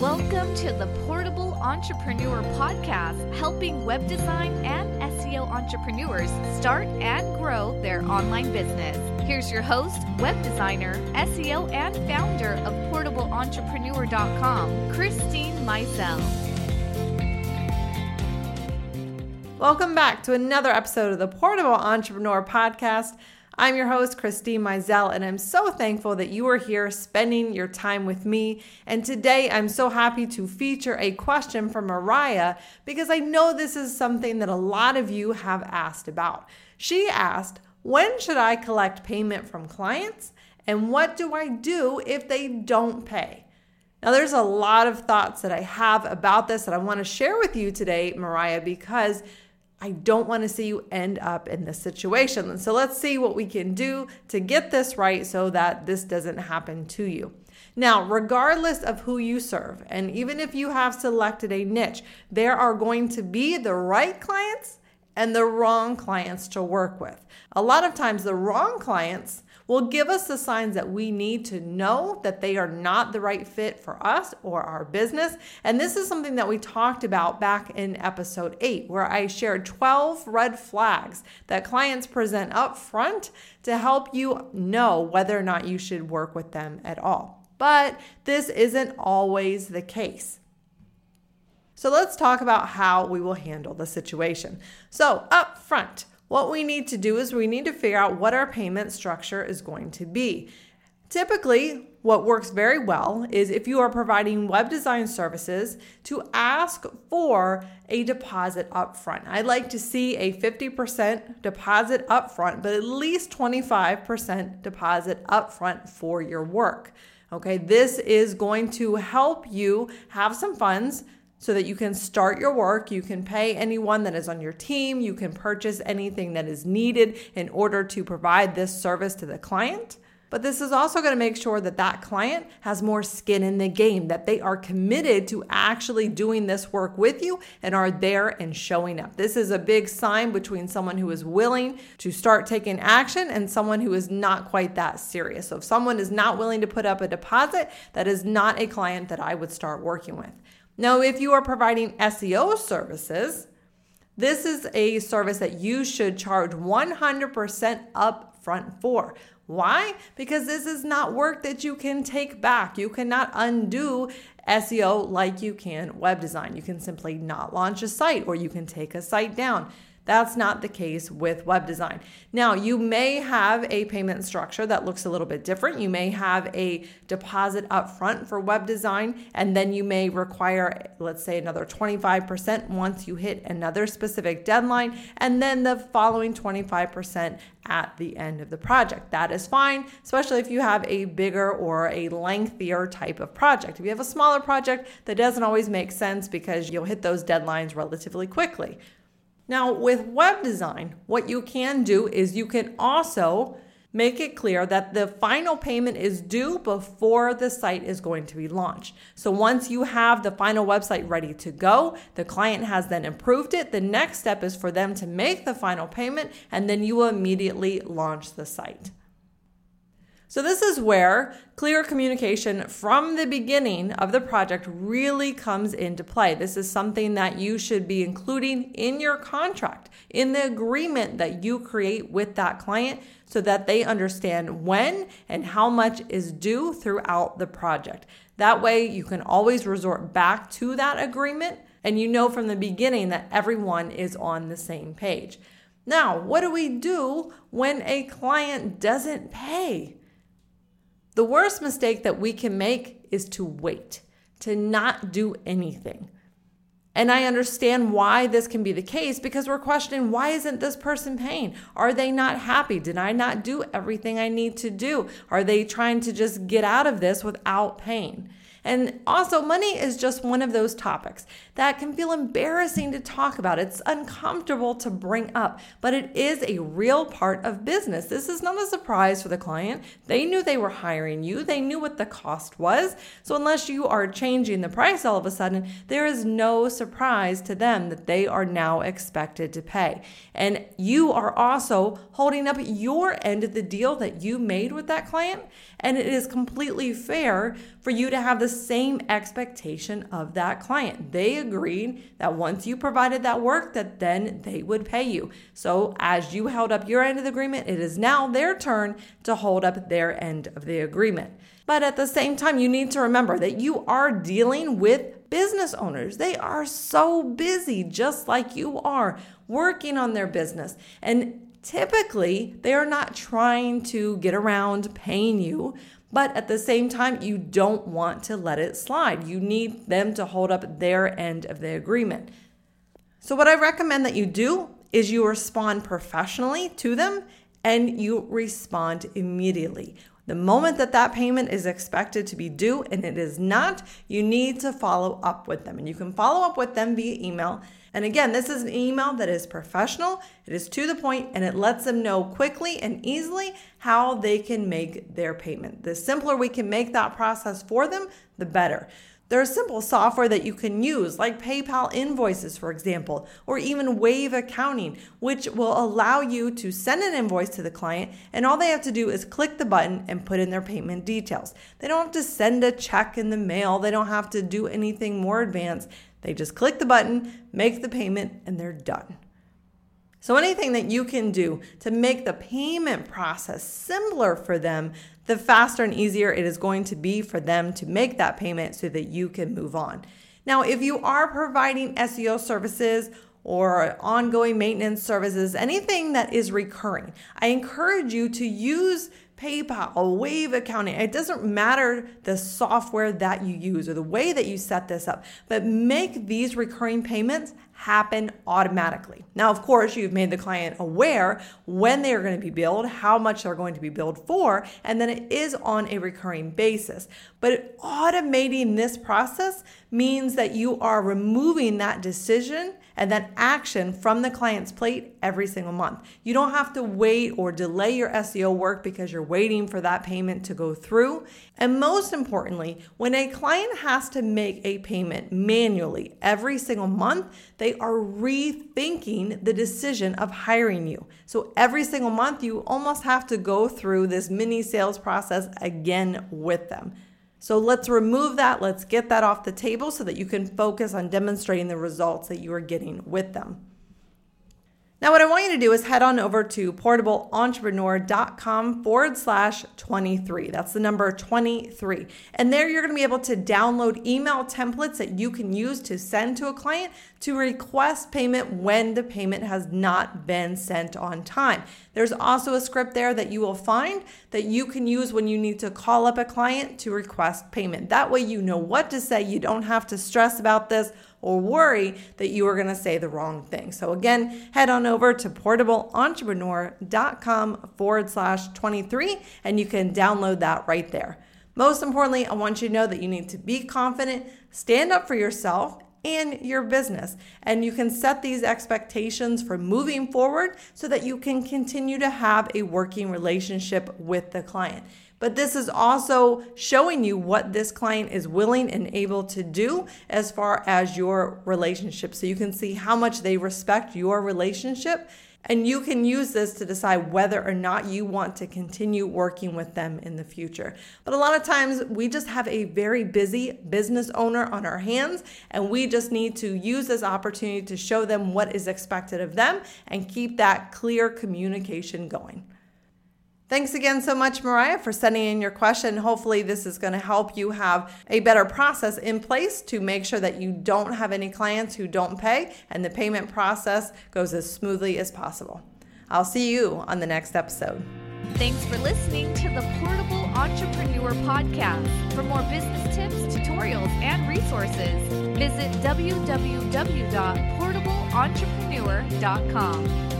Welcome to the Portable Entrepreneur Podcast, helping web design and SEO entrepreneurs start and grow their online business. Here's your host, web designer, SEO, and founder of PortableEntrepreneur.com, Christine Mizell. Welcome back to another episode of the Portable Entrepreneur Podcast. I'm your host, Christine Mizell, and I'm so thankful that you are here spending your time with me. And today I'm so happy to feature a question from Mariah because I know this is something that a lot of you have asked about. She asked, When should I collect payment from clients? And what do I do if they don't pay? Now, there's a lot of thoughts that I have about this that I want to share with you today, Mariah, because I don't want to see you end up in this situation. So let's see what we can do to get this right so that this doesn't happen to you. Now, regardless of who you serve, and even if you have selected a niche, there are going to be the right clients and the wrong clients to work with. A lot of times, the wrong clients will give us the signs that we need to know that they are not the right fit for us or our business. And this is something that we talked about back in episode 8 where I shared 12 red flags that clients present up front to help you know whether or not you should work with them at all. But this isn't always the case. So let's talk about how we will handle the situation. So, up front, what we need to do is we need to figure out what our payment structure is going to be. Typically, what works very well is if you are providing web design services to ask for a deposit upfront. I'd like to see a 50% deposit upfront, but at least 25% deposit upfront for your work. Okay, this is going to help you have some funds so that you can start your work. You can pay anyone that is on your team. You can purchase anything that is needed in order to provide this service to the client. But this is also going to make sure that that client has more skin in the game, that they are committed to actually doing this work with you and are there and showing up. This is a big sign between someone who is willing to start taking action and someone who is not quite that serious. So if someone is not willing to put up a deposit, that is not a client that I would start working with. Now, if you are providing SEO services, this is a service that you should charge 100% upfront for. Why? Because this is not work that you can take back. You cannot undo SEO like you can web design. You can simply not launch a site or you can take a site down. That's not the case with web design. Now, you may have a payment structure that looks a little bit different. You may have a deposit upfront for web design, and then you may require, let's say, another 25% once you hit another specific deadline, and then the following 25% at the end of the project. That is fine, especially if you have a bigger or a lengthier type of project. If you have a smaller project, that doesn't always make sense because you'll hit those deadlines relatively quickly. Now, with web design, what you can do is you can also make it clear that the final payment is due before the site is going to be launched. So once you have the final website ready to go, the client has then approved it. The next step is for them to make the final payment and then you will immediately launch the site. So, this is where clear communication from the beginning of the project really comes into play. This is something that you should be including in your contract, in the agreement that you create with that client, so that they understand when and how much is due throughout the project. That way, you can always resort back to that agreement, and you know from the beginning that everyone is on the same page. Now, what do we do when a client doesn't pay? The worst mistake that we can make is to wait, to not do anything. And I understand why this can be the case because we're questioning why isn't this person paying? Are they not happy? Did I not do everything I need to do? Are they trying to just get out of this without paying? And also, money is just one of those topics that can feel embarrassing to talk about. It's uncomfortable to bring up, but it is a real part of business. This is not a surprise for the client. They knew they were hiring you, they knew what the cost was. So, unless you are changing the price all of a sudden, there is no surprise to them that they are now expected to pay. And you are also holding up your end of the deal that you made with that client. And it is completely fair for you to have the same expectation of that client. They agreed that once you provided that work that then they would pay you. So as you held up your end of the agreement, it is now their turn to hold up their end of the agreement. But at the same time, you need to remember that you are dealing with business owners. They are so busy, just like you are, working on their business. And typically, they are not trying to get around paying you. But at the same time, you don't want to let it slide. You need them to hold up their end of the agreement. So, what I recommend that you do is you respond professionally to them and you respond immediately. The moment that that payment is expected to be due and it is not, you need to follow up with them. And you can follow up with them via email. And again, this is an email that is professional, it is to the point, and it lets them know quickly and easily how they can make their payment. The simpler we can make that process for them, the better. There's simple software that you can use, like PayPal invoices, for example, or even Wave Accounting, which will allow you to send an invoice to the client, and all they have to do is click the button and put in their payment details. They don't have to send a check in the mail, they don't have to do anything more advanced. They just click the button, make the payment, and they're done. So, anything that you can do to make the payment process simpler for them, the faster and easier it is going to be for them to make that payment so that you can move on. Now, if you are providing SEO services or ongoing maintenance services, anything that is recurring, I encourage you to use PayPal, Wave accounting. It doesn't matter the software that you use or the way that you set this up, but make these recurring payments happen automatically. Now, of course, you've made the client aware when they are going to be billed, how much they're going to be billed for, and then it is on a recurring basis. But automating this process means that you are removing that decision and that action from the client's plate every single month. You don't have to wait or delay your SEO work because you're waiting for that payment to go through. And most importantly, when a client has to make a payment manually every single month, they are rethinking the decision of hiring you. So every single month, you almost have to go through this mini sales process again with them. So let's remove that. Let's get that off the table so that you can focus on demonstrating the results that you are getting with them. Now, what I want you to do is head on over to portableentrepreneur.com forward slash 23. That's the number 23. And there you're going to be able to download email templates that you can use to send to a client to request payment when the payment has not been sent on time. There's also a script there that you will find that you can use when you need to call up a client to request payment. That way, you know what to say. You don't have to stress about this or worry that you are going to say the wrong thing. So, again, head on over to portableentrepreneur.com forward slash 23 and you can download that right there. Most importantly, I want you to know that you need to be confident, stand up for yourself and your business. And you can set these expectations for moving forward so that you can continue to have a working relationship with the client. But this is also showing you what this client is willing and able to do as far as your relationship. So you can see how much they respect your relationship. And you can use this to decide whether or not you want to continue working with them in the future. But a lot of times we just have a very busy business owner on our hands, and we just need to use this opportunity to show them what is expected of them and keep that clear communication going. Thanks again so much, Mariah, for sending in your question. Hopefully, this is going to help you have a better process in place to make sure that you don't have any clients who don't pay and the payment process goes as smoothly as possible. I'll see you on the next episode. Thanks for listening to the Portable Entrepreneur Podcast. For more business tips, tutorials, and resources, visit www.portableentrepreneur.com.